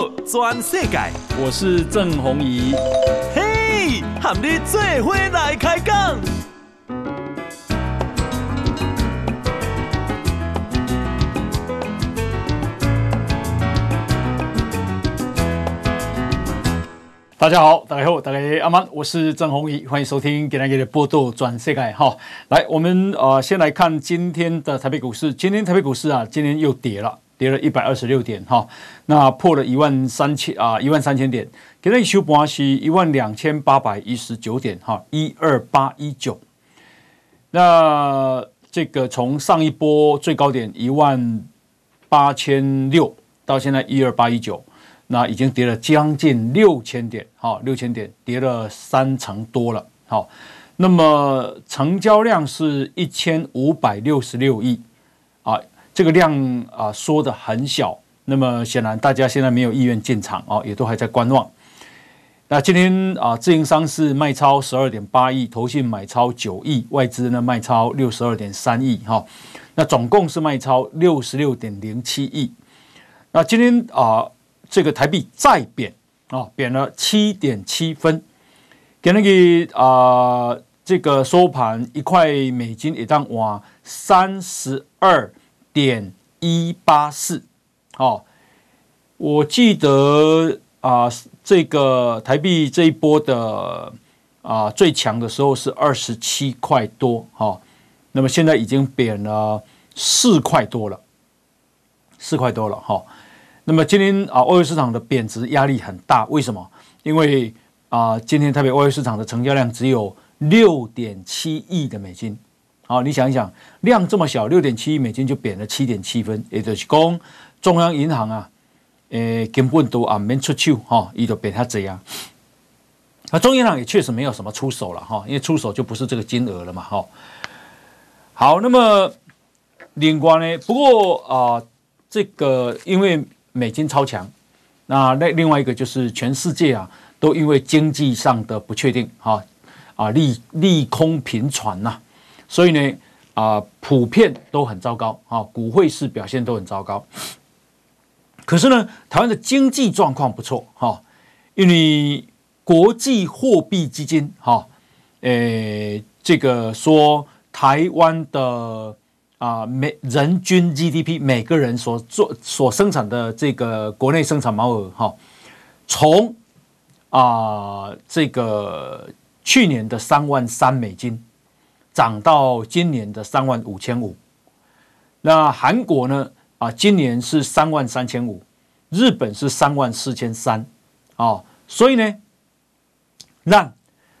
报全世界，我是郑宏仪。嘿，和你做伙来开讲。大家好，大家好，大家阿曼，我是郑宏仪，欢迎收听《给大家的报道全世界》哈。来，我们呃先来看今天的台北股市。今天台北股市啊，今天又跌了，跌了一百二十六点哈。那破了一万三千啊，一万三千点。今天收盘是一万两千八百一十九点哈，一二八一九。那这个从上一波最高点一万八千六到现在一二八一九。那已经跌了将近六千点，好，六千点跌了三成多了，好，那么成交量是一千五百六十六亿，啊，这个量啊缩的很小，那么显然大家现在没有意愿进场啊，也都还在观望。那今天啊，自营商是卖超十二点八亿，投信买超九亿，外资呢卖超六十二点三亿，哈，那总共是卖超六十六点零七亿。那今天啊。这个台币再贬啊，贬了七点七分，给那个啊、这个收盘一块美金也当哇三十二点一八四。好，我记得啊、这个台币这一波的啊、最强的时候是二十七块多，哈，那么现在已经贬了四块多了，四块多了，哈。那么今天啊，外汇市场的贬值压力很大，为什么？因为啊，今天台北外汇市场的成交量只有六点七亿的美金。好，你想一想，量这么小，六点七亿美金就贬了七点七分，也就是讲中央银行啊，诶，根本都啊没出手哈，伊就贬它这样。那中央银行也确实没有什么出手了哈，因为出手就不是这个金额了嘛哈。好，那么另外呢，不过啊，这个因为美金超强，那那另外一个就是全世界啊，都因为经济上的不确定，哈啊利利空频传呐，所以呢啊普遍都很糟糕啊，股汇市表现都很糟糕。可是呢，台湾的经济状况不错哈，因为国际货币基金哈，诶这个说台湾的。啊，每人均 GDP 每个人所做所生产的这个国内生产毛额哈，从啊这个去年的三万三美金涨到今年的三万五千五。那韩国呢啊，今年是三万三千五，日本是三万四千三啊，所以呢，让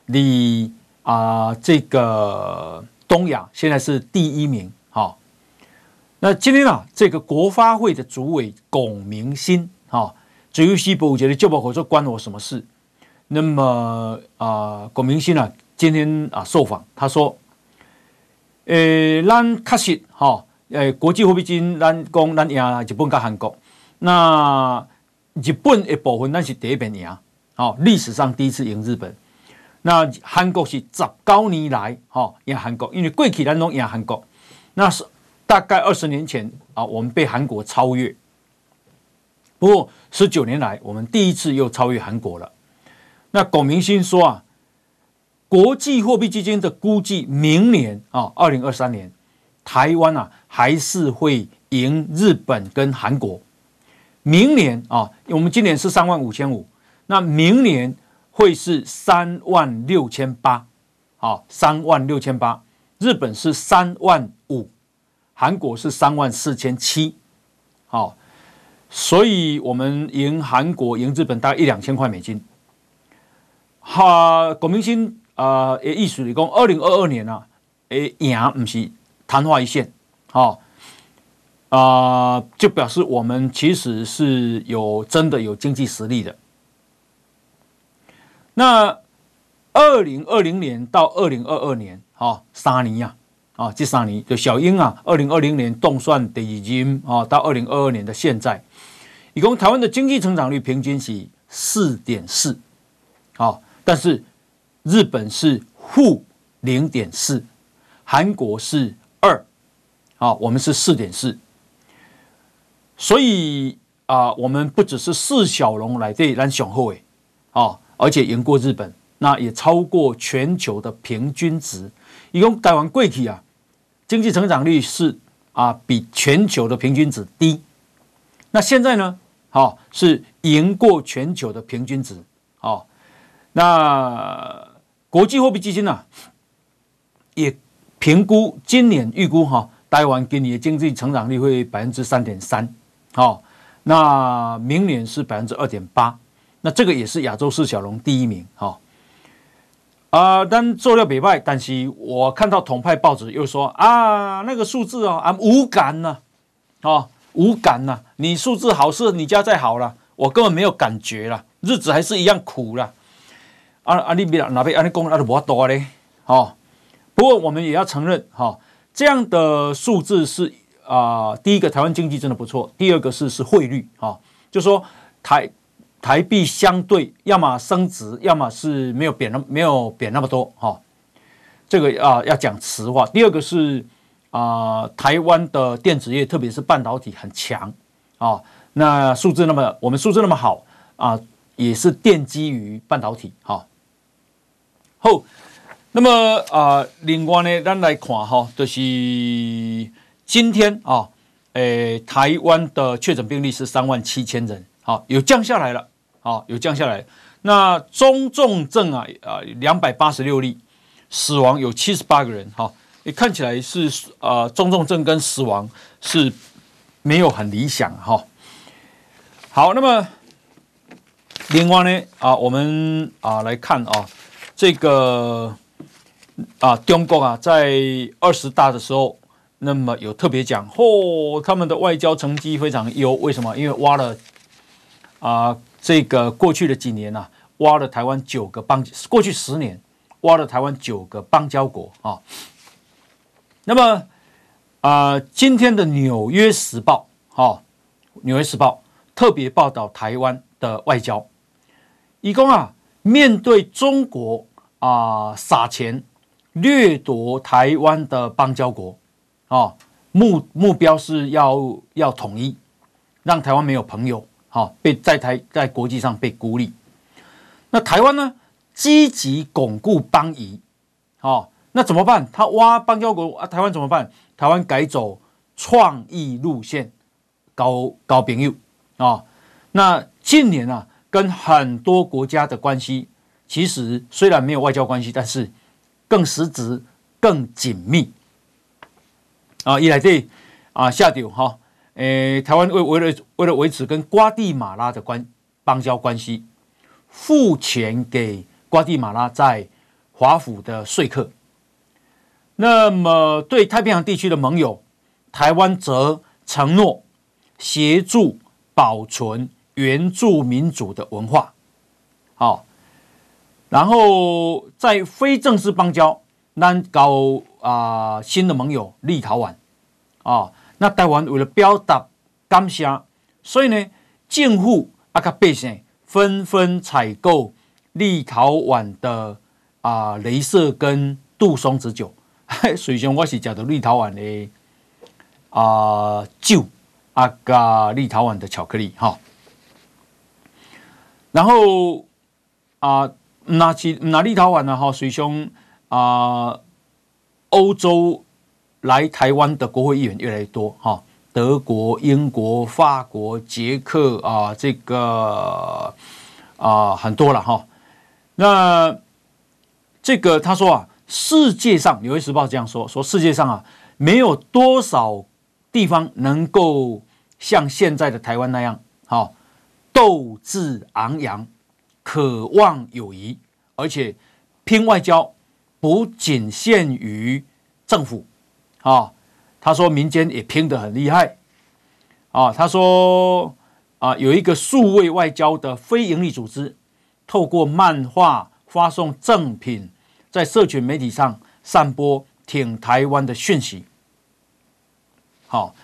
你啊这个东亚现在是第一名。那今天啊，这个国发会的主委龚明鑫啊，至于西部，我觉得就不会说关我什么事。那么啊，龚明鑫啊，今天啊受访，他说：“呃，咱确实哈，呃，国际货币基金咱讲咱赢日本跟韩国，那日本的部分咱是第一遍赢，好，历史上第一次赢日本。那韩国是十九年来哈赢韩国，因为过去咱拢赢韩国，那是。”大概二十年前啊，我们被韩国超越。不过十九年来，我们第一次又超越韩国了。那龚明鑫说啊，国际货币基金的估计，明年啊，二零二三年，台湾啊还是会赢日本跟韩国。明年啊，我们今年是三万五千五，那明年会是三万六千八，啊，三万六千八，日本是三万五。韩国是三万四千七，好，所以我们赢韩国、赢日本大概一两千块美金。哈，龚明星啊，也意思是讲，二零二二年啊，诶，赢不是昙花一现，好，啊，就表示我们其实是有真的有经济实力的。那二零二零年到二零二二年，哈，三年呀。啊，这三年就小英啊，二零二零年动算的已经啊，到二零二二年的现在，一共台湾的经济成长率平均是四点四，好，但是日本是负零点四，韩国是二，啊，我们是四点四，所以啊，我们不只是四小龙来对咱雄厚诶，啊，而且赢过日本，那也超过全球的平均值。一共台湾过去啊，经济成长率是啊比全球的平均值低。那现在呢，好、啊、是赢过全球的平均值。啊，那国际货币基金呢、也评估今年预估哈、啊，台湾今年的经济成长率会百分之三点三。好，那明年是百分之二点八。那这个也是亚洲四小龙第一名。哈、啊。但做料北派，但是我看到统派报纸又说啊，那个数字哦，啊无感呐，啊无感呐，你数字好是你家再好了，我根本没有感觉了，日子还是一样苦了。啊啊，你别哪边啊，你讲那就无多嘞，哦。不过我们也要承认，哈，这样的数字是啊，第一个台湾经济真的不错，第二个是是汇率，哈，就说台。台币相对要么升值，要么是没有贬那没有贬那么多哈、哦。这个啊要讲实话。第二个是啊、呃，台湾的电子业，特别是半导体很强啊、哦。那数字那么我们数字那么好啊，也是奠基于半导体哈。好、那么啊，另外呢，咱来看哈、就是今天啊，诶，台湾的确诊病例是三万七千人，好、有降下来了。好，有降下来。那中重症啊，啊，两百八十六例，死亡有七十八个人。哈，你看起来是啊，中重症跟死亡是没有很理想。哈，好，那么另外呢，啊，我们啊来看啊，这个啊，中国啊，在二十大的时候，那么有特别讲，嚯，他们的外交成绩非常优。为什么？因为挖了啊。这个过去的几年啊，挖了台湾九个邦，过去十年挖了台湾九个邦交国啊。那么啊、今天的《纽约时报》哈，《纽约时报》特别报道台湾的外交，一共啊，面对中国啊撒钱掠夺台湾的邦交国啊，目目标是要要统一，让台湾没有朋友。好，被在台在国际上被孤立。那台湾呢？积极巩固邦谊。哦，那怎么办？他挖邦交国啊，台湾怎么办？台湾改走创意路线，搞搞朋友啊。那近年啊，跟很多国家的关系，其实虽然没有外交关系，但是更实质、更紧密。啊，一来这啊，下掉哈。诶，台湾为为了为了维持跟瓜地马拉的关邦交关系，付钱给瓜地马拉在华府的说客。那么对太平洋地区的盟友，台湾则承诺协助保存原住民族的文化。好，然后在非正式邦交，那搞啊新的盟友立陶宛啊。那台湾为了表达感谢，所以呢，政府啊，甲百姓纷纷采购立陶宛的啊，雷射跟杜松子酒。虽然我是食到立陶宛的啊酒啊，加立陶宛的巧克力哈。然后啊，那是那立陶宛呢？哈，水兄啊，欧洲。来台湾的国会议员越来越多哈，德国、英国、法国、捷克啊，这个啊很多了哈。那这个他说啊，世界上《纽约时报》这样说，说世界上啊，没有多少地方能够像现在的台湾那样，哈，斗志昂扬，渴望友谊，而且拼外交不仅限于政府。啊，他说民间也拼得很厉害，啊，他说啊，有一个数位外交的非营利组织，透过漫画发送赠品，在社群媒体上散播挺台湾的讯息。好，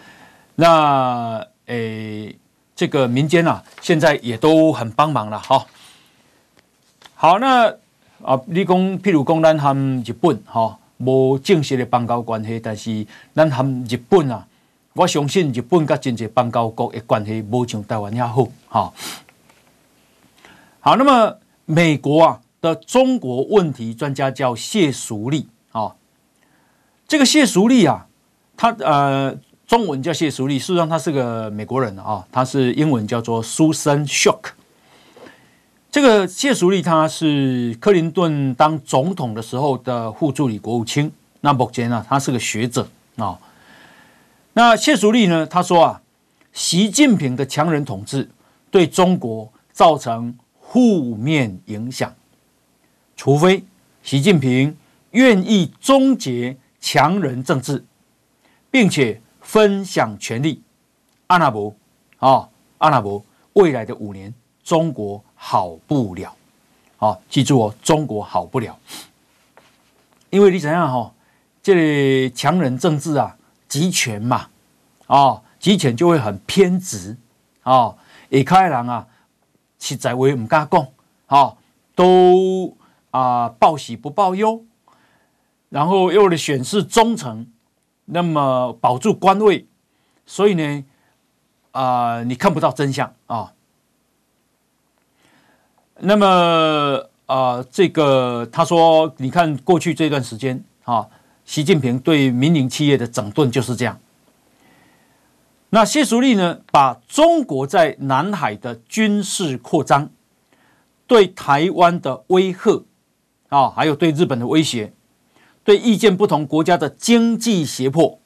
那诶，这个民间啊，现在也都很帮忙了，哈。好，那啊，你讲譬如讲咱和日本，哈。无正式的邦交关系，但是咱和日本啊，我相信日本跟经济邦交国的关系无像台湾遐好。好，好，那么美国啊的中国问题专家叫谢淑丽啊，这个谢淑丽啊，他呃中文叫谢淑丽，事实上他是个美国人啊，他是英文叫做 Susan Shock。这个谢淑丽他是克林顿当总统的时候的副助理国务卿，那目前呢他是个学者啊。那谢淑丽呢？他说啊，习近平的强人统治对中国造成负面影响，除非习近平愿意终结强人政治，并且分享权力，阿那伯啊，阿那伯未来的五年，中国好不了。好，记住哦，中国好不了，因为你怎样哈，这里强人政治啊。集权嘛，啊、哦，集权就会很偏执，啊、哦，一开人啊，实在话唔敢讲，啊、哦，都啊报喜不报忧，然后又为了显示忠诚，那么保住官位，所以呢，啊、你看不到真相。啊、哦，那么啊、这个他说，你看过去这段时间啊。习近平对民营企业的整顿就是这样。那谢淑丽呢，把中国在南海的军事扩张、对台湾的威吓啊，还有对日本的威胁、对意见不同国家的经济胁迫、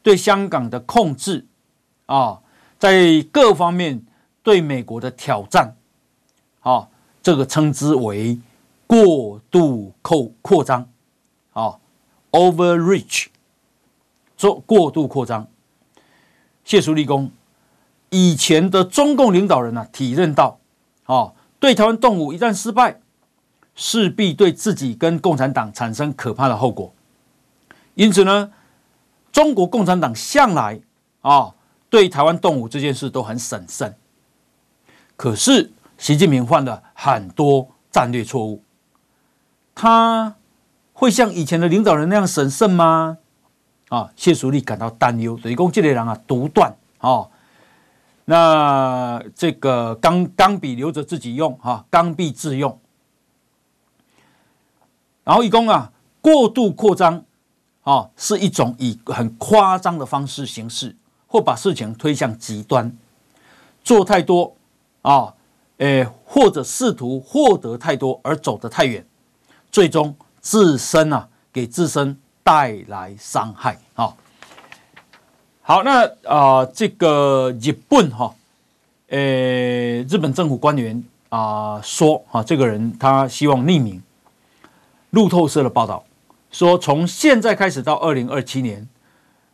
对香港的控制啊，在各方面对美国的挑战啊，这个称之为过度扩扩张啊。Overreach，做过度扩张。谢淑丽说，以前的中共领导人呢、啊，体认到，啊，对台湾动武一旦失败，势必对自己跟共产党产生可怕的后果。因此呢，中国共产党向来啊、对台湾动武这件事都很审慎。可是习近平犯了很多战略错误，他。会像以前的领导人那样审慎吗？啊，谢淑丽感到担忧。所以讲，这类人啊，独断啊。那这个钢钢笔留着自己用，哈，刚愎自用。然后一共啊，过度扩张啊，是一种以很夸张的方式行事，或把事情推向极端，做太多啊，诶，或者试图获得太多而走得太远，最终。自身啊，给自身带来伤害啊。好，那啊、这个日本哈，呃，日本政府官员啊说啊，这个人他希望匿名。路透社的报道说，从现在开始到二零二七年，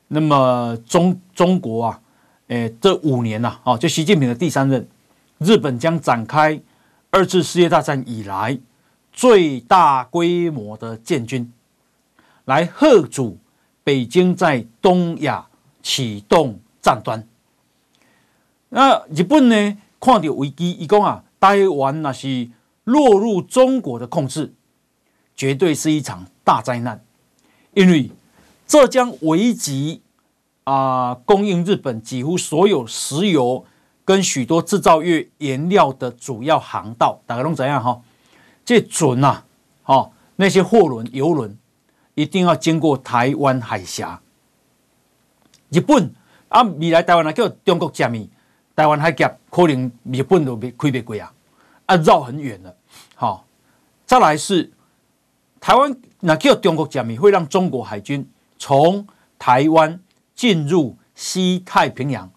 那么中中国啊，呃，这五年呐，啊，就习近平的第三任，日本将展开二次世界大战以来。最大规模的建军，来吓阻北京在东亚启动战端。那日本呢？看到危机，伊讲啊，台湾那是落入中国的控制，绝对是一场大灾难，因为这将危及啊，供应日本几乎所有石油跟许多制造业原料的主要航道。大家拢怎样哈？这准呐、啊，哦，那些货轮、油轮一定要经过台湾海峡。日本啊，未来台湾啊叫中国加密，台湾海峡可能日本都没开不过啊，啊绕很远了。好、哦，再来是台湾那叫中国加密，会让中国海军从台湾进入西太平洋，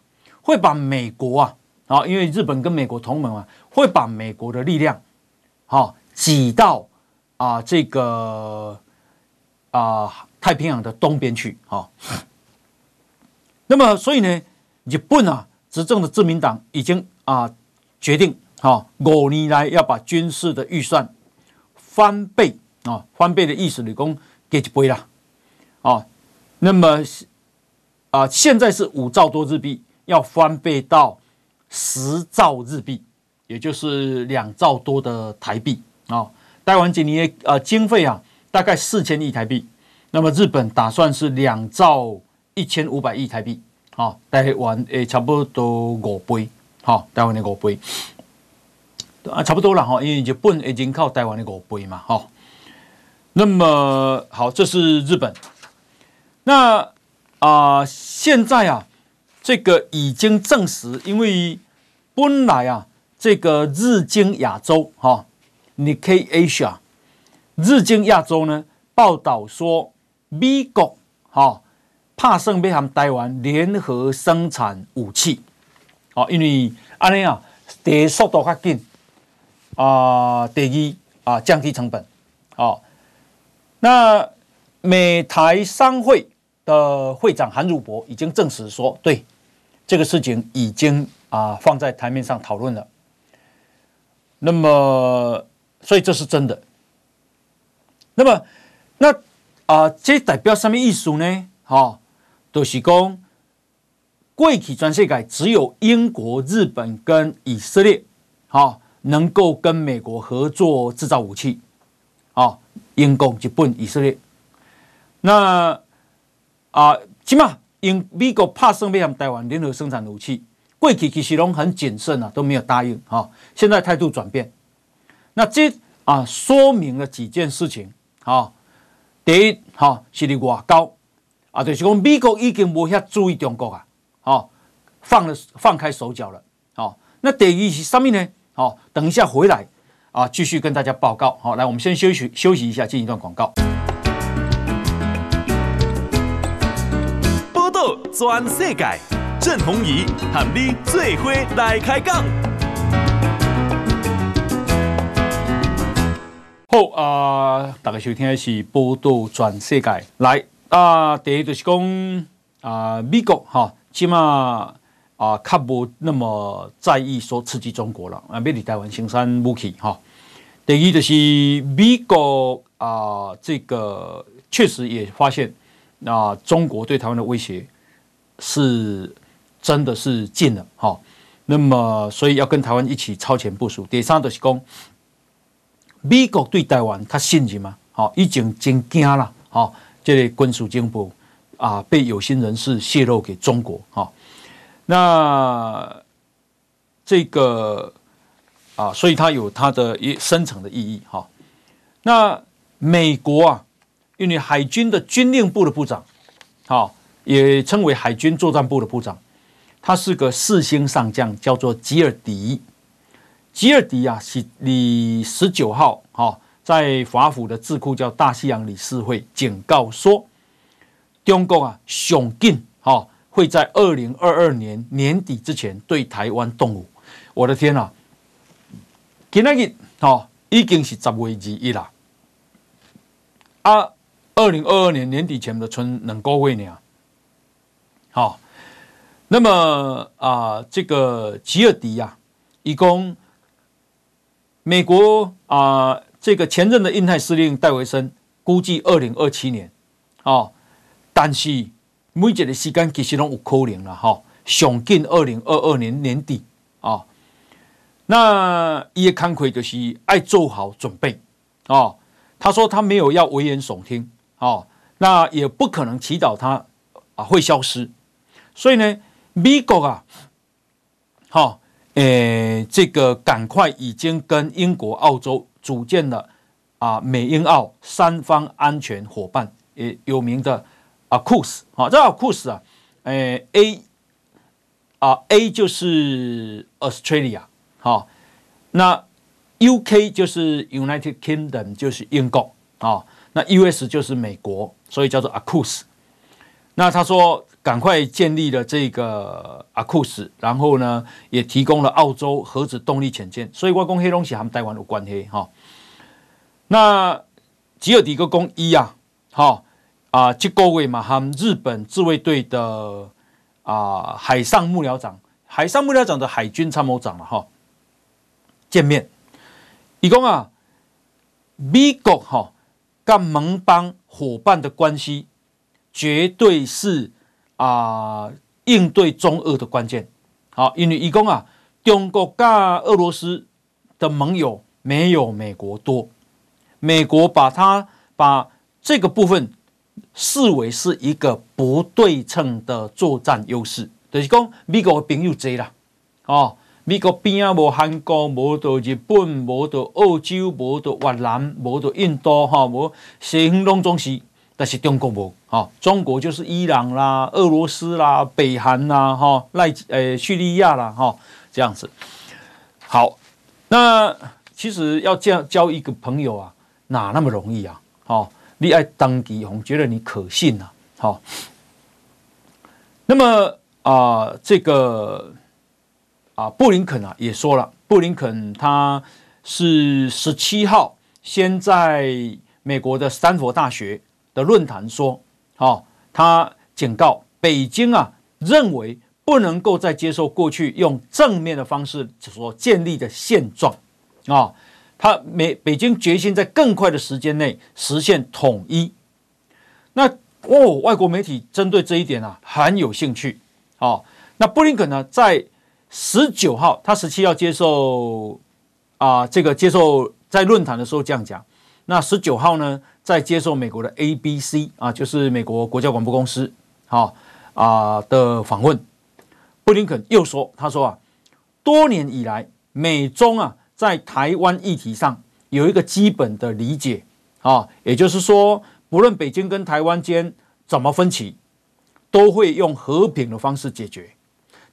会把美国啊，啊、因为日本跟美国同盟啊，会把美国的力量，好、挤到啊这个啊太平洋的东边去啊，那么所以呢，日本啊执政的自民党已经啊决定啊五年来要把军事的预算翻倍啊翻倍的意思，你讲给一倍啦啊，那么啊现在是五兆多日币，要翻倍到十兆日币，也就是两兆多的台币。啊，台湾今年呃经费啊，大概四千亿台币。那么日本打算是两兆一千五百亿台币，好，台湾诶差不多五倍，好，台湾的五倍，啊，差不多了哈，因为日本已经靠台湾的五倍嘛，哈。那么好，这是日本。那啊、呃，现在啊，这个已经证实，因为本来啊，这个日经亚洲哈，Nikkei Asia，日经亚洲呢报道说，美国哈。怕生被他们台湾联合生产武器，哦，因为安尼啊，第一速度较紧啊，第二啊，降低成本，哦，那美台商会的会长韩汝博已经证实说，对这个事情已经啊放在台面上讨论了，那么所以这是真的，那么那啊，这代表什么意思呢？哦。都是讲，过去全世界只有英国、日本跟以色列，好能够跟美国合作制造武器，啊，英国、日本、以色列。那啊，起码英美国怕生被他们台湾联合生产武器，过去其实都很谨慎啊，都没有答应啊。现在态度转变，那这啊说明了几件事情啊。第一，哈是你外交。啊，就是讲美国已经无遐注意中国啊，好，放了放开手脚了，好，那等于是什么呢？好，等一下回来啊，继续跟大家报告。好，来，我们先休息休息一下，进一段广告。报道全世界，郑弘仪和你做伙来开讲。好啊，大家收听的是报道全世界，来。啊，第一就是讲啊，美国哈起码啊，较无那么在意说刺激中国了啊，要伫台湾生产武器哈。第二就是美国啊，这个确实也发现啊，中国对台湾的威胁是真的是近了哈。那么，所以要跟台湾一起超前部署。第三就是讲，美国对台湾较信任吗，好，已经真惊了，好。这类军事情报啊，被有心人士泄露给中国哈，那这个啊，所以它有它的一深层的意义哈。那美国啊，因为海军的军令部的部长，好，也称为海军作战部的部长，他是个四星上将，叫做吉尔迪。吉尔迪啊，是你十九号哈。在华府的智库叫大西洋理事会警告说，中国啊，上紧哈会在二零二二年年底之前对台湾动武。我的天呐、啊，今天哈已经是十月二一了啊，二零二二年年底前的春能够为你啊，好，那么啊，这个吉尔迪呀，一共美国啊。这个前任的印太司令戴维森估计二零二七年，哦，但是每一个时间其实都有可能了哈，上近二零二二年年底啊、那伊的慷慨就是爱做好准备啊、他说他没有要危言耸听哦，那也不可能祈祷他啊会消失，所以呢，美国啊，好、哦，诶，这个赶快已经跟英国、澳洲。组建了啊，美英澳三方安全伙伴，也有名的啊，AUKUS 啊，这 AUKUS 啊，诶 A 啊 A 就是 Australia 好，那 UK 就是 United Kingdom 就是英国啊，那 US 就是美国，所以叫做 AUS。那他说赶快建立了这个阿库斯然后呢也提供了澳洲核子动力潜舰，所以我讲黑东西和台湾有关系哈。那吉尔迪克公一啊，好啊，这个位嘛，和日本自卫队的啊海上幕僚长、海上幕僚长的海军参谋长了哈，见面，一共啊，美国哈跟盟邦伙伴的关系，绝对是啊应对中俄的关键。好，因为一共啊，中国跟俄罗斯的盟友没有美国多。美国把它把这个部分视为是一个不对称的作战优势，就是讲美国的朋友多啦，哦，美国边啊无韩国，无到日本，无到澳洲，无到越南，无到印度，哈，无西方拢总是，但是中国无，哈，中国就是伊朗啦、俄罗斯啦、北韩啦，哈，赖诶叙利亚啦，哈，这样子。好，那其实要这样交一个朋友啊，哪那么容易啊？好。你爱当地红，觉得你可信呐、啊？好，那么啊、呃，这个啊，布林肯啊也说了，布林肯他是十七号先在美国的斯坦福大学的论坛说，哦，他警告北京啊，认为不能够再接受过去用正面的方式所建立的现状啊。他美北京决心在更快的时间内实现统一。那哦，外国媒体针对这一点啊很有兴趣。哦，那布林肯呢，在十九号，他十七号接受啊这个接受在论坛的时候这样讲。那十九号呢，在接受美国的 ABC 啊，就是美国国家广播公司，好啊的访问，布林肯又说，他说啊，多年以来美中啊。在台湾议题上有一个基本的理解啊，也就是说，不论北京跟台湾间怎么分歧，都会用和平的方式解决。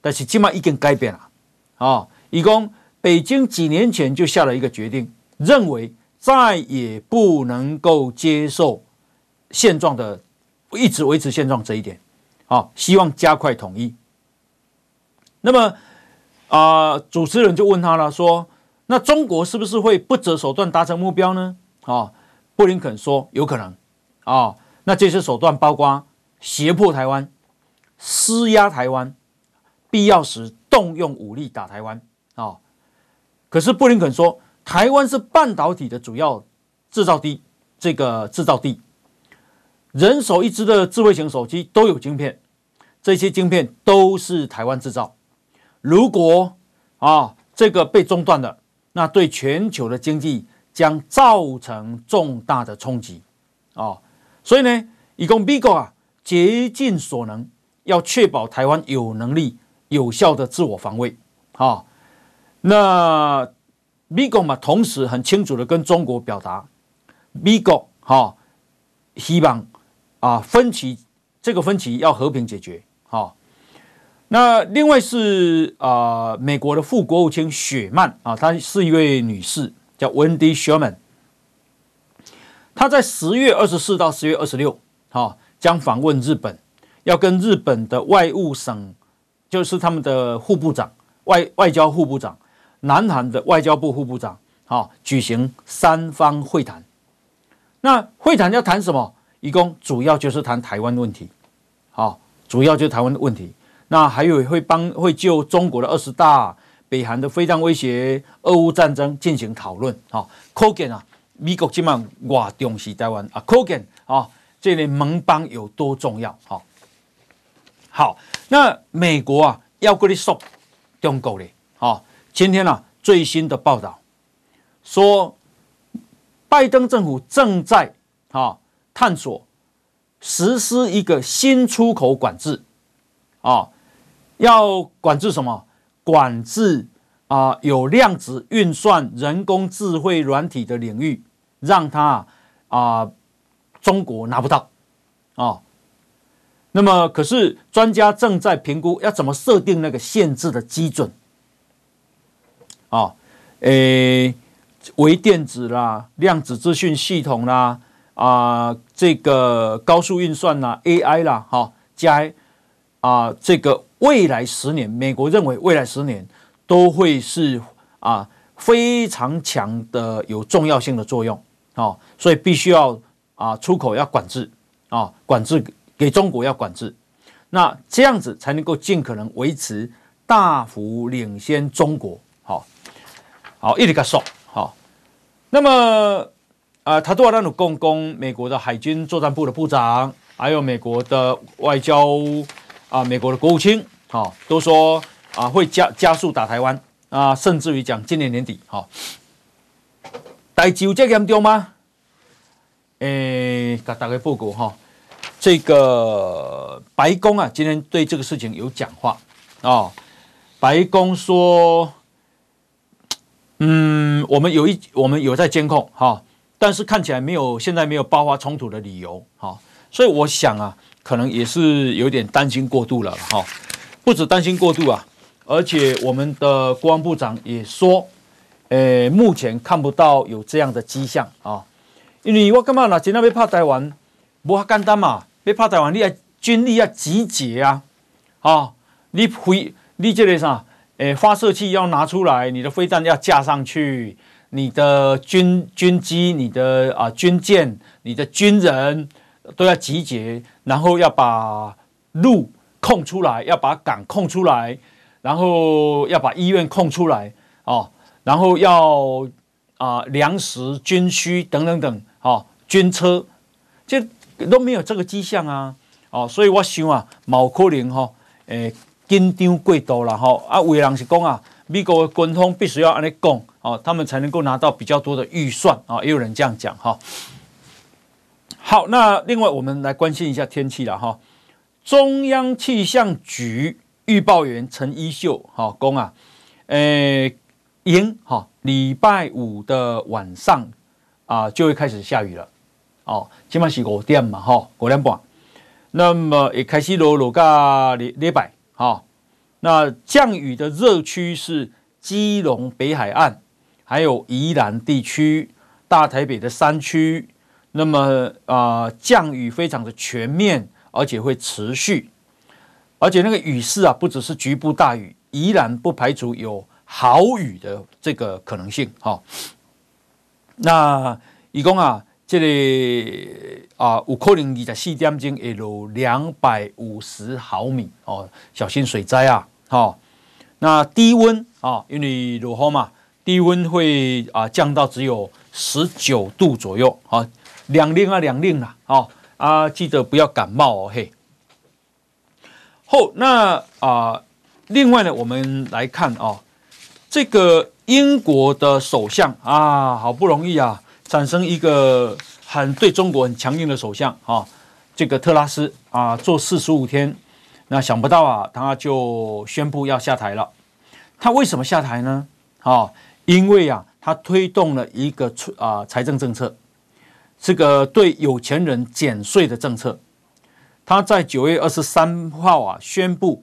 但是今嘛已经改变了啊，一共北京几年前就下了一个决定，认为再也不能够接受现状的一直维持现状这一点啊，希望加快统一。那么啊，主持人就问他了，说。那中国是不是会不择手段达成目标呢？啊，布林肯说有可能啊。那这些手段包括胁迫台湾、施压台湾，必要时动用武力打台湾啊。可是布林肯说，台湾是半导体的主要制造地，这个制造地，人手一支的智慧型手机都有晶片，这些晶片都是台湾制造。如果啊这个被中断了。那对全球的经济将造成重大的冲击啊！所以呢，以供美国啊竭尽所能，要确保台湾有能力有效的自我防卫啊。那美国嘛，同时很清楚的跟中国表达，美国哈希望啊分歧这个分歧要和平解决哈。那另外是啊、美国的副国务卿雪曼啊，她是一位女士，叫 Wendy Sherman。她在十月二十四到十月二十六，哈，将访问日本，要跟日本的外务省，就是他们的副部长、外外交副部长，南韩的外交部副部长，好，举行三方会谈。那会谈要谈什么？一共主要就是谈台湾问题，好，主要就是台湾的问题。那还有会帮会就中国的二十大、北韩的非常威胁、俄乌战争进行讨论，哈，可见啊，美国今晚哇重视台湾啊，可见啊，这类盟邦有多重要，哈。好，那美国啊要跟你说中国嘞，好，今天啊最新的报道说，拜登政府正在啊探索实施一个新出口管制，啊。要管制什么？管制啊，有量子运算、人工智慧软体的领域，让它啊，中国拿不到啊。那么，可是专家正在评估要怎么设定那个限制的基准啊？诶，微电子啦，量子资讯系统啦，啊，这个高速运算啦，AI 啦，哈，加啊，这个。未来十年，美国认为未来十年都会是啊非常强的有重要性的作用啊，所以必须要啊出口要管制啊，管制给中国要管制，那这样子才能够尽可能维持大幅领先中国。好，一直个说好。那么啊，他都要让你共工美国的海军作战部的部长，还有美国的外交。啊，美国的国务卿，好、都说啊会加加速打台湾啊，甚至于讲今年年底，好、哦，代志有这严重吗？诶，给大家报告哈，这个白宫啊，今天对这个事情有讲话啊、哦。白宫说，嗯，我们有一我们有在监控哈、但是看起来没有现在没有爆发冲突的理由哈、所以我想啊，可能也是有点担心过度了哈、不止担心过度啊，而且我们的国防部长也说，诶，目前看不到有这样的迹象啊、因为我干嘛呢？今天要怕台湾，不简单嘛。别怕台湾，你要军力要集结啊！啊，你飞，你这个啥？诶，发射器要拿出来，你的飞弹要架上去，你的军军机、你的啊军舰、你的军人都要集结，然后要把路空出来，要把港空出来，然后要把医院空出来啊，然后要啊粮食、军需等等等啊，军车就。都没有这个迹象啊，哦，所以我想啊，冇可能哈，诶，紧张过度了哈，啊，有人是讲啊，美国的军方必须要按呢讲，哦，他们才能够拿到比较多的预算啊，也有人这样讲哈。好，那另外我们来关心一下天气了哈，中央气象局预报员陈一秀哈讲啊，诶，迎哈礼拜五的晚上啊就会开始下雨了。哦，起码是五点嘛，哈，五点半。那么也开始落落个礼礼拜，哈。那降雨的热区是基隆北海岸，还有宜兰地区、大台北的山区。那么啊、呃，降雨非常的全面，而且会持续，而且那个雨势啊，不只是局部大雨，宜兰不排除有豪雨的这个可能性，哈。那一共啊。这里啊，有可能二十四点钟会落两百五十毫米哦，小心水灾啊！哈，那低温啊，因为落雨嘛，低温会啊降到只有十九度左右啊，两令啊两令啦，啊啊，记得不要感冒哦嘿。后那啊，另外呢，我们来看啊，这个英国的首相啊，好不容易啊。产生一个很对中国很强硬的首相啊，这个特拉斯啊，做四十五天，那想不到啊，他就宣布要下台了。他为什么下台呢？啊，因为啊，他推动了一个啊财政政策，这个对有钱人减税的政策。他在九月二十三号啊，宣布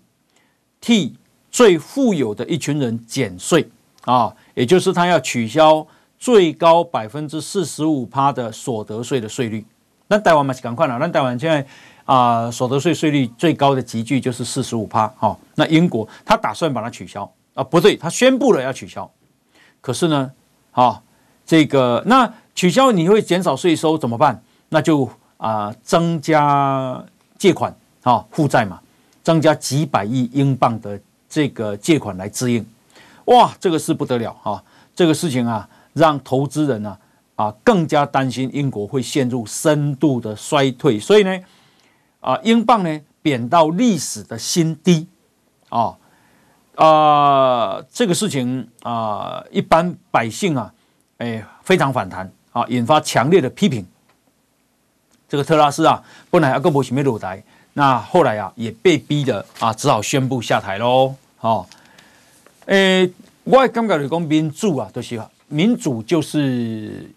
替最富有的一群人减税啊，也就是他要取消。最高百分之四十五趴的所得税的税率，那台湾嘛是赶快了。那台湾现在啊、所得税税率最高的集聚就是四十五趴。好，那英国他打算把它取消啊？不对，他宣布了要取消。可是呢，好，这个那取消你会减少税收怎么办？那就啊、增加借款啊，负债嘛，增加几百亿英镑的这个借款来支应。哇，这个事不得了哈，这个事情啊。让投资人呢啊更加担心英国会陷入深度的衰退，所以呢啊英镑呢贬到历史的新低啊啊这个事情啊一般百姓啊哎非常反弹啊引发强烈的批评。这个特拉斯啊本来要跟博西梅鲁台，那后来啊也被逼的啊只好宣布下台喽。哦，诶，我也感觉你讲民主啊都是。民主就是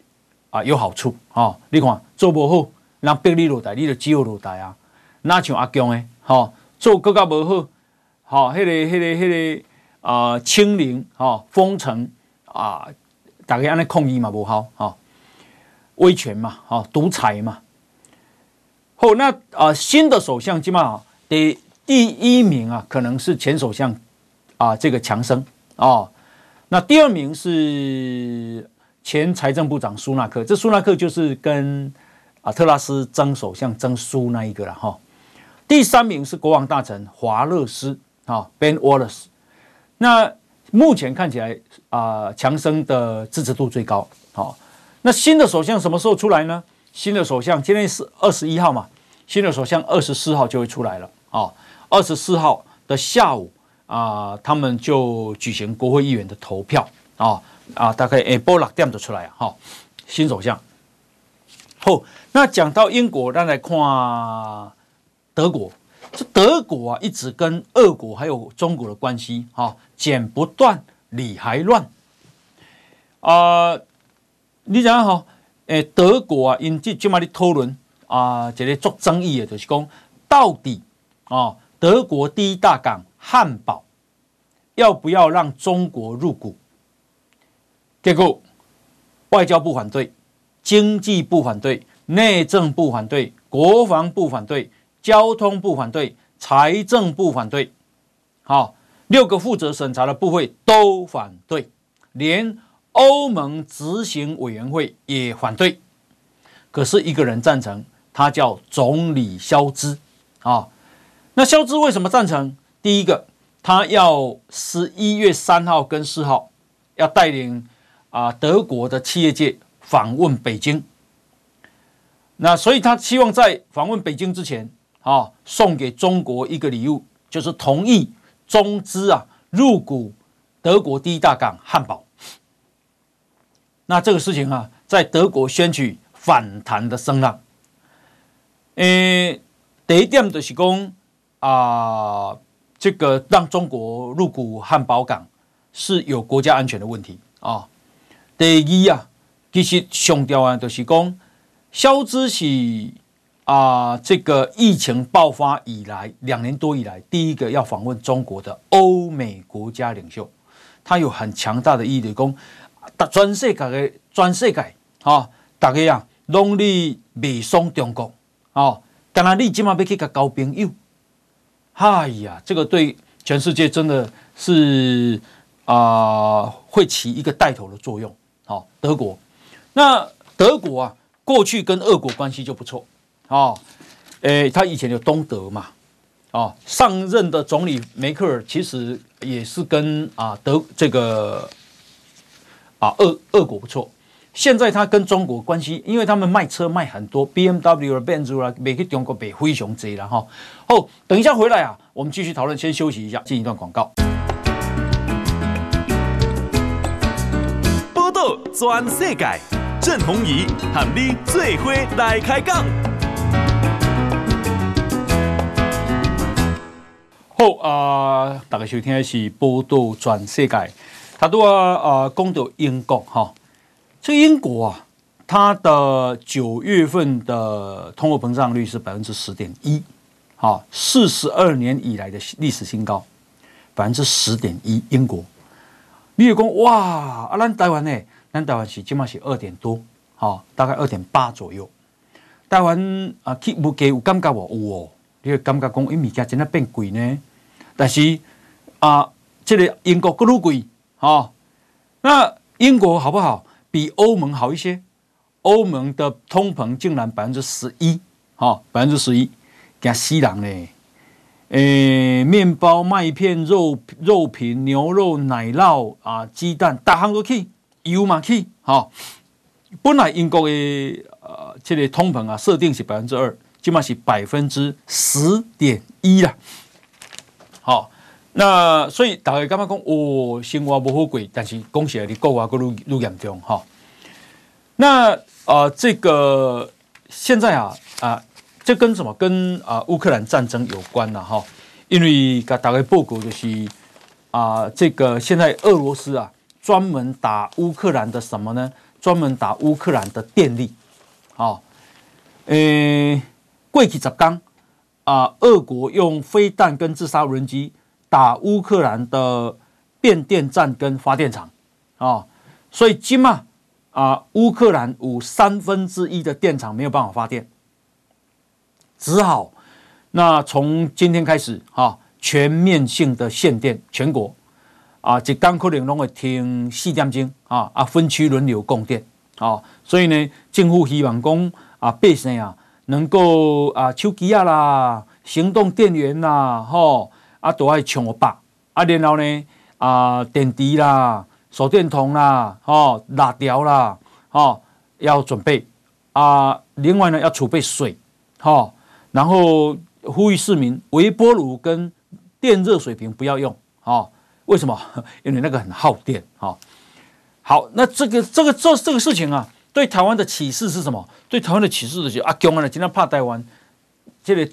啊有好处啊、哦，你看做不好，让逼你落台，你就只有落台啊。那像阿强诶，哈、做更加不好，好、迄、个、迄、个、迄、个啊、清零，哈、封城啊，大家安尼抗议嘛不好，哈、威权嘛，哈、独裁嘛。好，那啊、新的首相起码第第一名啊，可能是前首相啊，这个强生哦。那第二名是前财政部长苏纳克，这苏纳克就是跟啊特拉斯争首相争输那一个了哈。第三名是国王大臣华勒斯啊 Ben Wallace。那目前看起来啊强生的支持度最高。好，那新的首相什么时候出来呢？新的首相今天是二十一号嘛，新的首相二十四号就会出来了啊，二十四号的下午。啊，他们就举行国会议员的投票啊啊，大概下晡六点就出来啊，哈，新首相。好，那讲到英国，咱来看德国。这德国啊，一直跟俄国还有中国的关系，哈，剪不断，理还乱。啊，你讲哈，诶，德国啊，因这这么的讨论啊，这里做争议的，就是讲到底啊，德国第一大港汉堡要不要让中国入股？结果外交部反对，经济部反对，内政部反对，国防部反对。交通部反对，财政部反对，好，六个负责审查的部会都反对，连欧盟执行委员会也反对。可是一个人赞成，他叫总理肖兹啊。那肖兹为什么赞成？第一个，他要十一月三号跟四号要带领啊德国的企业界访问北京。那所以他希望在访问北京之前。啊，送给中国一个礼物，就是同意中资啊入股德国第一大港汉堡。那这个事情啊，在德国掀起反弹的声浪。诶，第一点就是讲啊，这个让中国入股汉堡港是有国家安全的问题啊。第二啊，其实上调啊，就是讲肖兹是。啊，这个疫情爆发以来两年多以来，第一个要访问中国的欧美国家领袖，他有很强大的意义，讲全世界的全世界啊，大家啊，拢你未爽中国啊，当然你今晚要去交朋友，哎呀，这个对全世界真的是啊，会起一个带头的作用。好，德国，那德国啊，过去跟俄国关系就不错。哦，诶，他以前有东德嘛，哦，上任的总理梅克尔其实也是跟啊德这个啊俄俄国不错。现在他跟中国关系，因为他们卖车卖很多，B M W 啊、奔驰啦，每去中国北非常贼了哈。哦，等一下回来啊，我们继续讨论，先休息一下，进一段广告。报道全世界，郑鸿仪和你最伙来开讲。好啊，大家收听的是报道全世界。他都啊啊，讲到英国哈，这英国啊，它的九月份的通货膨胀率是百分之十点一，好，四十二年以来的历史新高，百分之十点一。英国，你有讲哇啊，咱台湾呢？咱台湾是起码是二点多，好，大概二点八左右。台湾啊，去物价有感觉无？有哦，你会感觉讲，因物价真的变贵呢？但是啊，这个英国更贵啊。那英国好不好？比欧盟好一些。欧盟的通膨竟然百分之十一，哈，百分之十一，惊死人嘞！诶，面包、麦片、肉肉品、牛肉、奶酪啊，鸡蛋，大行都去，油嘛去，哈。本来英国的呃，这个通膨啊，设定是百分之二，起码是百分之十点一了。好，那所以大家刚刚讲哦，生活不好贵，但是恭喜你，购物个愈愈严重哈。那啊、呃，这个现在啊啊，这跟什么？跟啊乌克兰战争有关了哈。因为大家报告就是啊，这个现在俄罗斯啊，专门打乌克兰的什么呢？专门打乌克兰的电力。好，诶，过去十天。啊！俄国用飞弹跟自杀无人机打乌克兰的变电站跟发电厂啊，所以今嘛啊，乌克兰有三分之一的电厂没有办法发电，只好那从今天开始啊，全面性的限电，全国啊，一天可能拢会停四点钟啊啊，分区轮流供电啊，所以呢，政府希望讲啊，百姓啊。能够啊，手机啊啦，行动电源啦，吼啊都爱充饱啊，然后呢啊，电池啦、手电筒啦、吼蜡条啦，吼要准备啊。另外呢，要储备水，吼，然后呼吁市民微波炉跟电热水瓶不要用，吼，为什么？因为那个很耗电，吼。好，那这个这个这这个事情啊，对台湾的启示是什么？对台湾的启示就是啊，共啊，今天怕台湾这个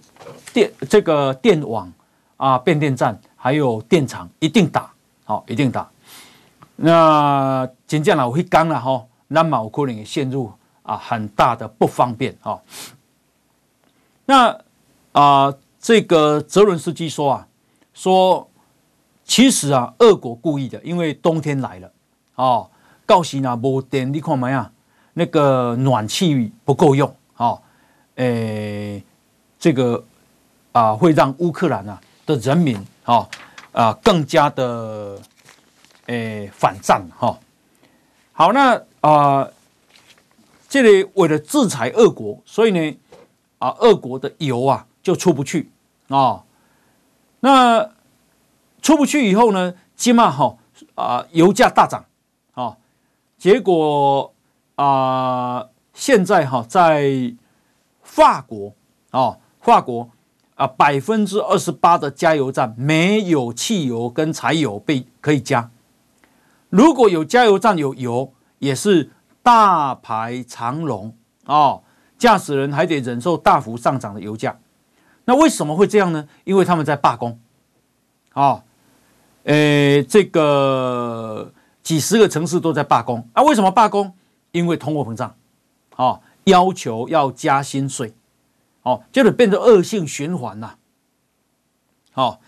电这个电网啊、变电站还有电厂一定打，好，一定打。那真正老会讲了哈，那么有可能也陷入啊很大的不方便啊。那啊，这个泽伦斯基说啊，说其实啊，俄国故意的，因为冬天来了哦，到时呢没电，你看没啊？那个暖气不够用啊，诶，这个啊会让乌克兰啊的人民啊啊更加的。诶，反战哈，好，那啊、这里为了制裁俄国，所以呢，啊，俄国的油啊就出不去啊、哦，那出不去以后呢，起码哈啊，油价大涨啊、哦，结果啊、现在哈在法国啊、哦，法国啊，百分之二十八的加油站没有汽油跟柴油被可以加。如果有加油站有油，也是大排长龙哦，驾驶人还得忍受大幅上涨的油价。那为什么会这样呢？因为他们在罢工啊，呃，这个几十个城市都在罢工啊。为什么罢工？因为通货膨胀啊，要求要加薪水，哦，就得变成恶性循环呐。好，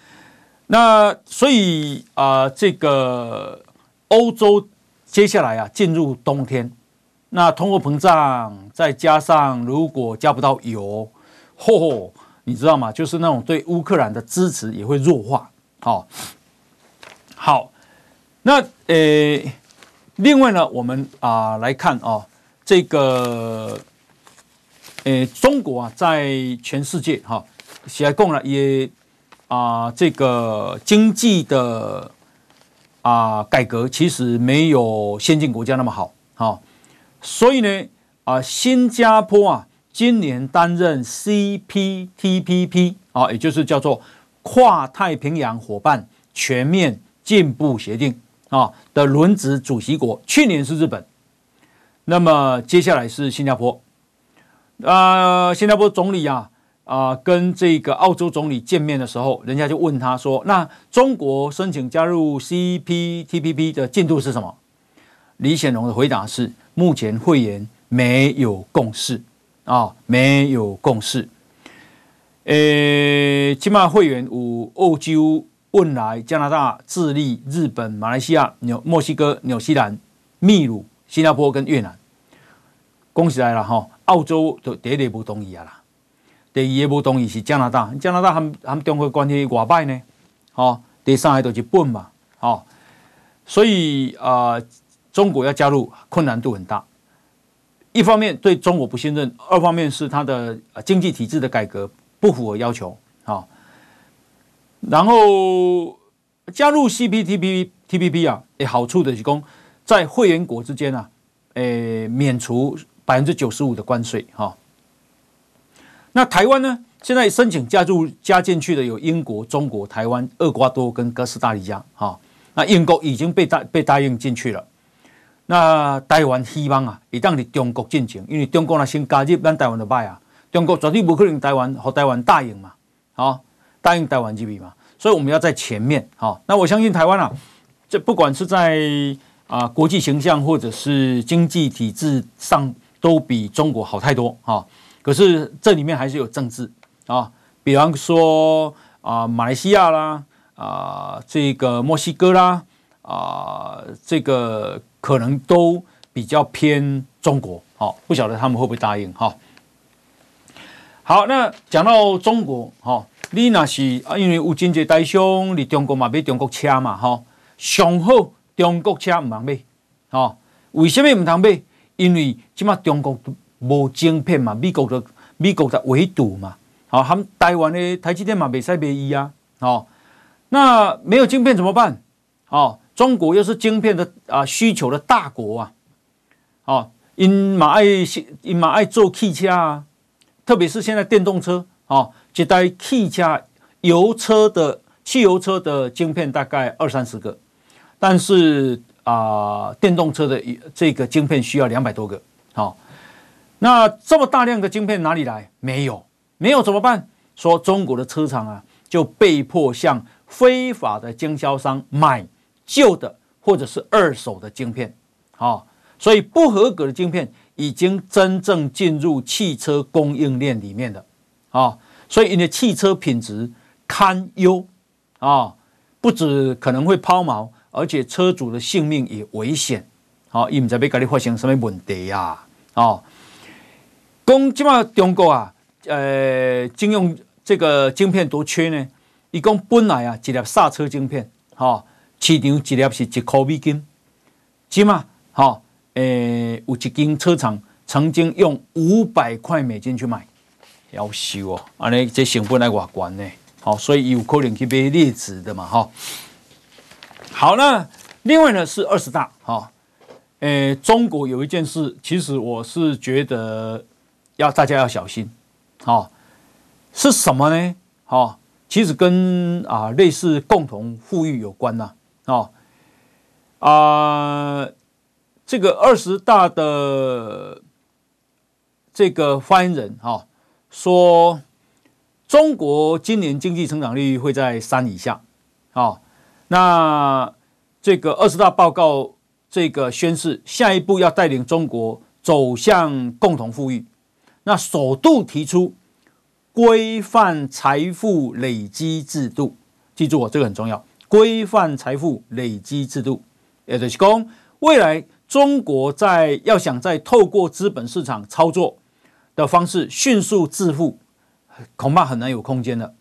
那所以啊，这个。欧洲接下来啊进入冬天，那通货膨胀再加上如果加不到油，嚯嚯，你知道吗？就是那种对乌克兰的支持也会弱化。好，好，那呃，另外呢，我们啊来看啊，这个呃，中国啊在全世界哈，起来供了也啊这个经济的。啊，改革其实没有先进国家那么好，好，所以呢，啊，新加坡啊，今年担任 CPTPP 啊，也就是叫做跨太平洋伙伴全面进步协定啊的轮值主席国，去年是日本，那么接下来是新加坡，啊，新加坡总理啊。啊，跟这个澳洲总理见面的时候，人家就问他说：“那中国申请加入 CPTPP 的进度是什么？”李显龙的回答是：“目前会员没有共识啊，没有共识。诶，起码会员有澳洲、汶莱、加拿大、智利、日本、马来西亚、纽墨西哥、纽西兰、秘鲁、新加坡跟越南。恭喜来了哈，澳洲都绝对不同意啊啦。”第二也不同意是加拿大，加拿大和和中国关系外败呢，好，第三个就是日本嘛，好，所以啊、中国要加入困难度很大。一方面对中国不信任，二方面是它的经济体制的改革不符合要求，好，然后加入 CPTPP TPP 啊，诶，好处的是说在会员国之间啊，诶，免除百分之九十五的关税，哈。那台湾呢？现在申请加入加进去的有英国、中国、台湾、厄瓜多跟哥斯达黎加。哈，那英国已经被答被答应进去了。那台湾希望啊，一旦你中国进行，因为中国呢先加入，咱台湾就歹啊。中国绝对不可能台湾和台湾答应嘛，好，答应台湾这边嘛。所以我们要在前面。好，那我相信台湾啊，这不管是在啊国际形象或者是经济体制上，都比中国好太多。哈。可是这里面还是有政治啊，比方说啊，马来西亚啦，啊，这个墨西哥啦，啊，这个可能都比较偏中国，好，不晓得他们会不会答应哈。好，那讲到中国，哈，你那是啊，因为有经济带凶，你中国嘛买中国车嘛，哈，上好中国车唔通买，哈，为什么唔通买？因为起码中国。无晶片嘛，美国的美国在围堵嘛，好，他们台湾的台积电嘛，未使买伊啊，好，那没有晶片怎么办？哦，中国又是晶片的啊需求的大国啊，哦，因嘛爱因嘛爱做汽车啊，特别是现在电动车，哦，一台汽车油车的汽油车的晶片大概二三十个，但是啊，电动车的这个晶片需要两百多个。好，那这么大量的晶片哪里来？没有，没有怎么办？说中国的车厂啊，就被迫向非法的经销商买旧的或者是二手的晶片，啊，所以不合格的晶片已经真正进入汽车供应链里面的，啊，所以你的汽车品质堪忧啊，不止可能会抛锚，而且车主的性命也危险，好，伊唔知要甲你发生什么问题呀，啊，讲即嘛中国啊，呃，经用。这个晶片多缺呢？伊讲本来啊，一粒刹车晶片，哈、市场一粒是一块美金，起码哈，诶，有一间车厂曾经用五百块美金去买，夭寿哦，安尼这成本来偌悬呢？好，所以有可能去买劣质的嘛，哈、好，那另外呢是二十大，哈、哦，中国有一件事，其实我是觉得要大家要小心，好、是什么呢？哦，其实跟啊类似共同富裕有关呐。哦，啊，这个二十大的这个发言人哈说，中国今年经济成长率会在三以下。哦，那这个二十大报告这个宣示，下一步要带领中国走向共同富裕。那首度提出。规范财富累积制度，记住我这个很重要。规范财富累积制度，也就是说，未来中国在要想在透过资本市场操作的方式迅速致富，恐怕很难有空间了。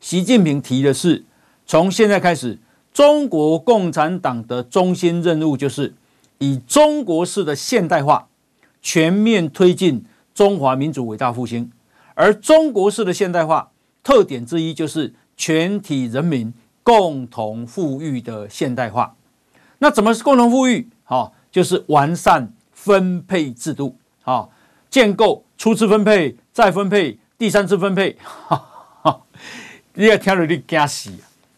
习近平提的是，从现在开始，中国共产党的中心任务就是以中国式的现代化，全面推进中华民族伟大复兴。而中国式的现代化特点之一就是全体人民共同富裕的现代化。那怎么是共同富裕？好，就是完善分配制度，好，建构初次分配、再分配、第三次分配。哈哈，你要听了你惊死！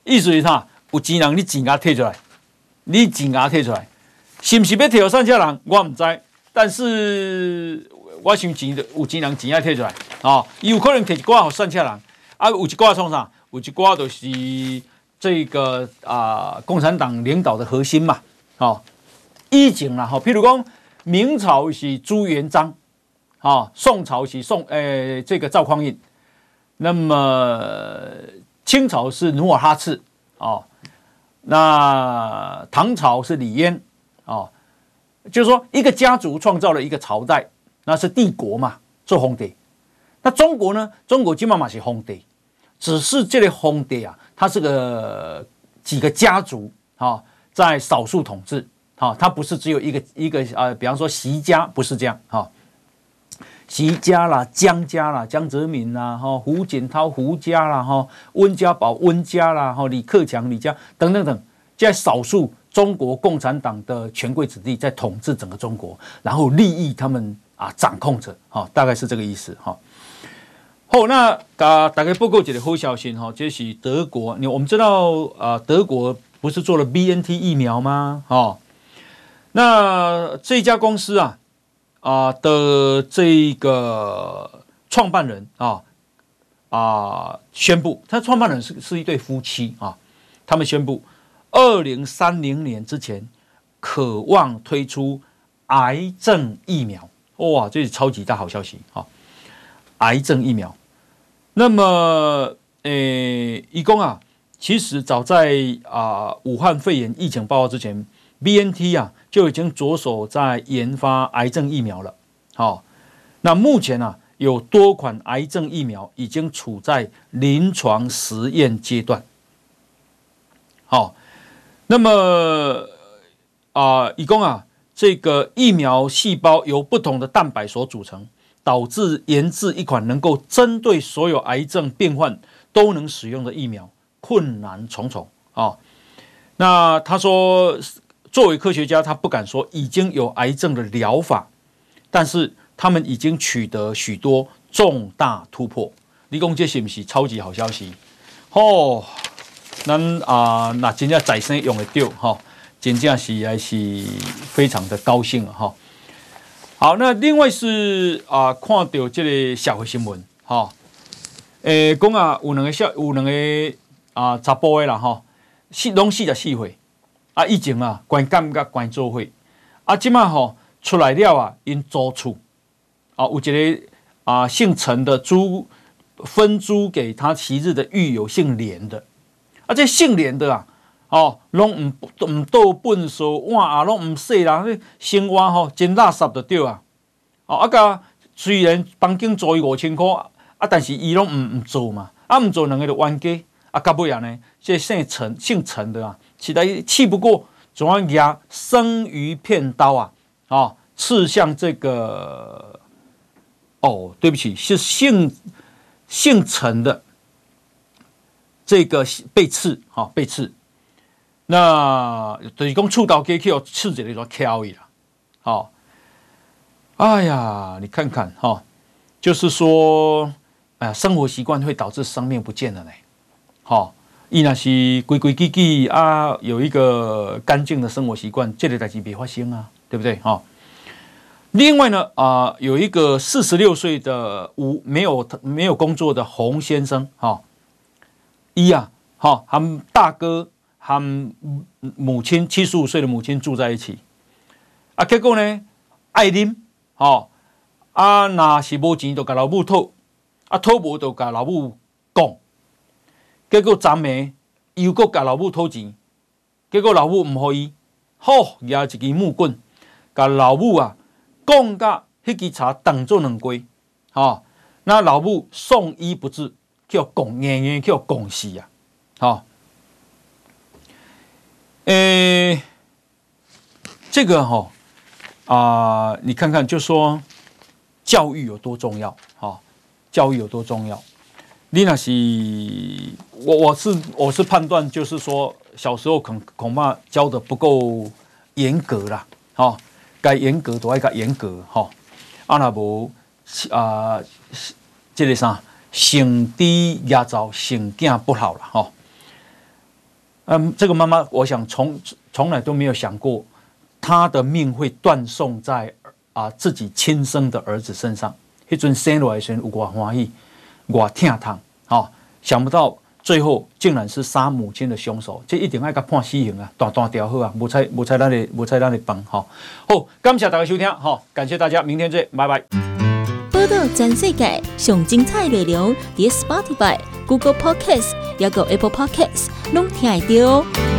意思是啥？有钱人你钱给他退出来，你钱给他退出来，是不是要退给剩下人？我不知，但是。我想钱有钱人钱要退出来？伊，有可能摕一寡好剩下人啊，有一寡创啥？有一寡就是这个啊，共产党领导的核心嘛，哦，以前啦哈，譬如讲明朝是朱元璋，哦，宋朝是宋诶、这个赵匡胤，那么清朝是努尔哈赤，哦，那唐朝是李渊，哦，就是说一个家族创造了一个朝代。那是帝国嘛，做皇帝。那中国呢？中国基本上是皇帝，只是这类皇帝啊，他是个几个家族啊，在少数统治。哈，他不是只有一个一个啊，比方说习家不是这样哈。习家啦，江家啦，江泽民啦，哈，胡锦涛胡家啦，哈，温家宝温家啦，哈，李克强李家等等等，在少数中国共产党的权贵子弟在统治整个中国，然后利益他们。啊，掌控着，哈，大概是这个意思，哈。好，那大大概报告一个好消息，哈，就是德国，你我们知道，啊，德国不是做了 BNT 疫苗吗？哈，那这家公司啊，啊的这个创办人啊啊宣布，他创办人是是一对夫妻啊，他们宣布，二零三零年之前，渴望推出癌症疫苗。哇，这是超级大好消息啊！癌症疫苗，那么，诶，一共啊，其实早在啊武汉肺炎疫情爆发之前，BNT 啊就已经着手在研发癌症疫苗了。好，那目前呢，有多款癌症疫苗已经处在临床实验阶段。好，那么啊，一共啊。这个疫苗细胞由不同的蛋白所组成，导致研制一款能够针对所有癌症病患都能使用的疫苗困难重重啊。那他说，作为科学家，他不敢说已经有癌症的疗法，但是他们已经取得许多重大突破。你讲这是不是超级好消息？哦，咱啊，那真正再生用的掉哈。真正是还是非常的高兴哈。好，那另外是啊，看到这个社会新闻，哈，诶，讲啊，有两个小，有两个啊，查甫的啦，哈，四拢四十四岁，啊，以前啊，关监甲关做伙，啊，即马吼出来了啊，因租厝，啊，有一个啊，姓陈的租分租给他昔日的狱友姓连的，啊，这姓连的啊。哦，拢唔唔倒粪扫碗啊，拢唔洗啦，生活吼真垃圾就对啊。哦，啊个虽然房间租伊五千块，啊，但是伊拢唔唔做嘛，啊唔做两个就冤家，啊到尾啊呢，这姓陈姓陈的啊，实在气不过，总要拿生鱼片刀啊，啊、刺向这个，哦，对不起，是姓姓陈的这个被刺，哈、哦、被刺。那就是讲触刀给去刺激的时候敲一下，好，哎呀，你看看哈，就是说，哎呀，生活习惯会导致生命不见了呢。好，伊那是规规矩矩啊，有一个干净的生活习惯，这类代志别发生啊，对不对？哈。另外呢，啊，有一个四十六岁的无没有没有工作的洪先生，哈，一呀，好，他们大哥。和母亲七十五岁的母亲住在一起，啊，结果呢，爱啉，哦，啊，那是无钱就甲老母讨，啊，讨无就甲老母讲，结果昨暝又搁甲老母讨钱，结果老母唔予伊，好，拿一支木棍，甲老母啊，讲甲迄支柴当做两归，哦，那老母送医不治，叫讲硬硬叫讲死啊，好。诶、欸，这个吼啊、你看看，就说教育有多重要哈，教育有多重要。你那是我我是我是判断，就是说小时候恐恐怕教的不够严格啦，哈，该严格都爱该严格哈。阿那无啊，这个啥，性低压造，性健不好了哈。嗯，这个妈妈，我想从从来都没有想过，她的命会断送在啊自己亲生的儿子身上。迄阵生落来时，有我欢喜，我疼痛，好，想不到最后竟然是杀母亲的凶手，这一定要给他判死刑啊，断断掉好啊，无采无采咱的无采咱的帮，好，好，感谢大家收听，好，感谢大家，明天见，拜拜。报道全世界上精彩内容，伫 Spotify、Google Podcasts，还有 Apple Podcasts。拢听得到。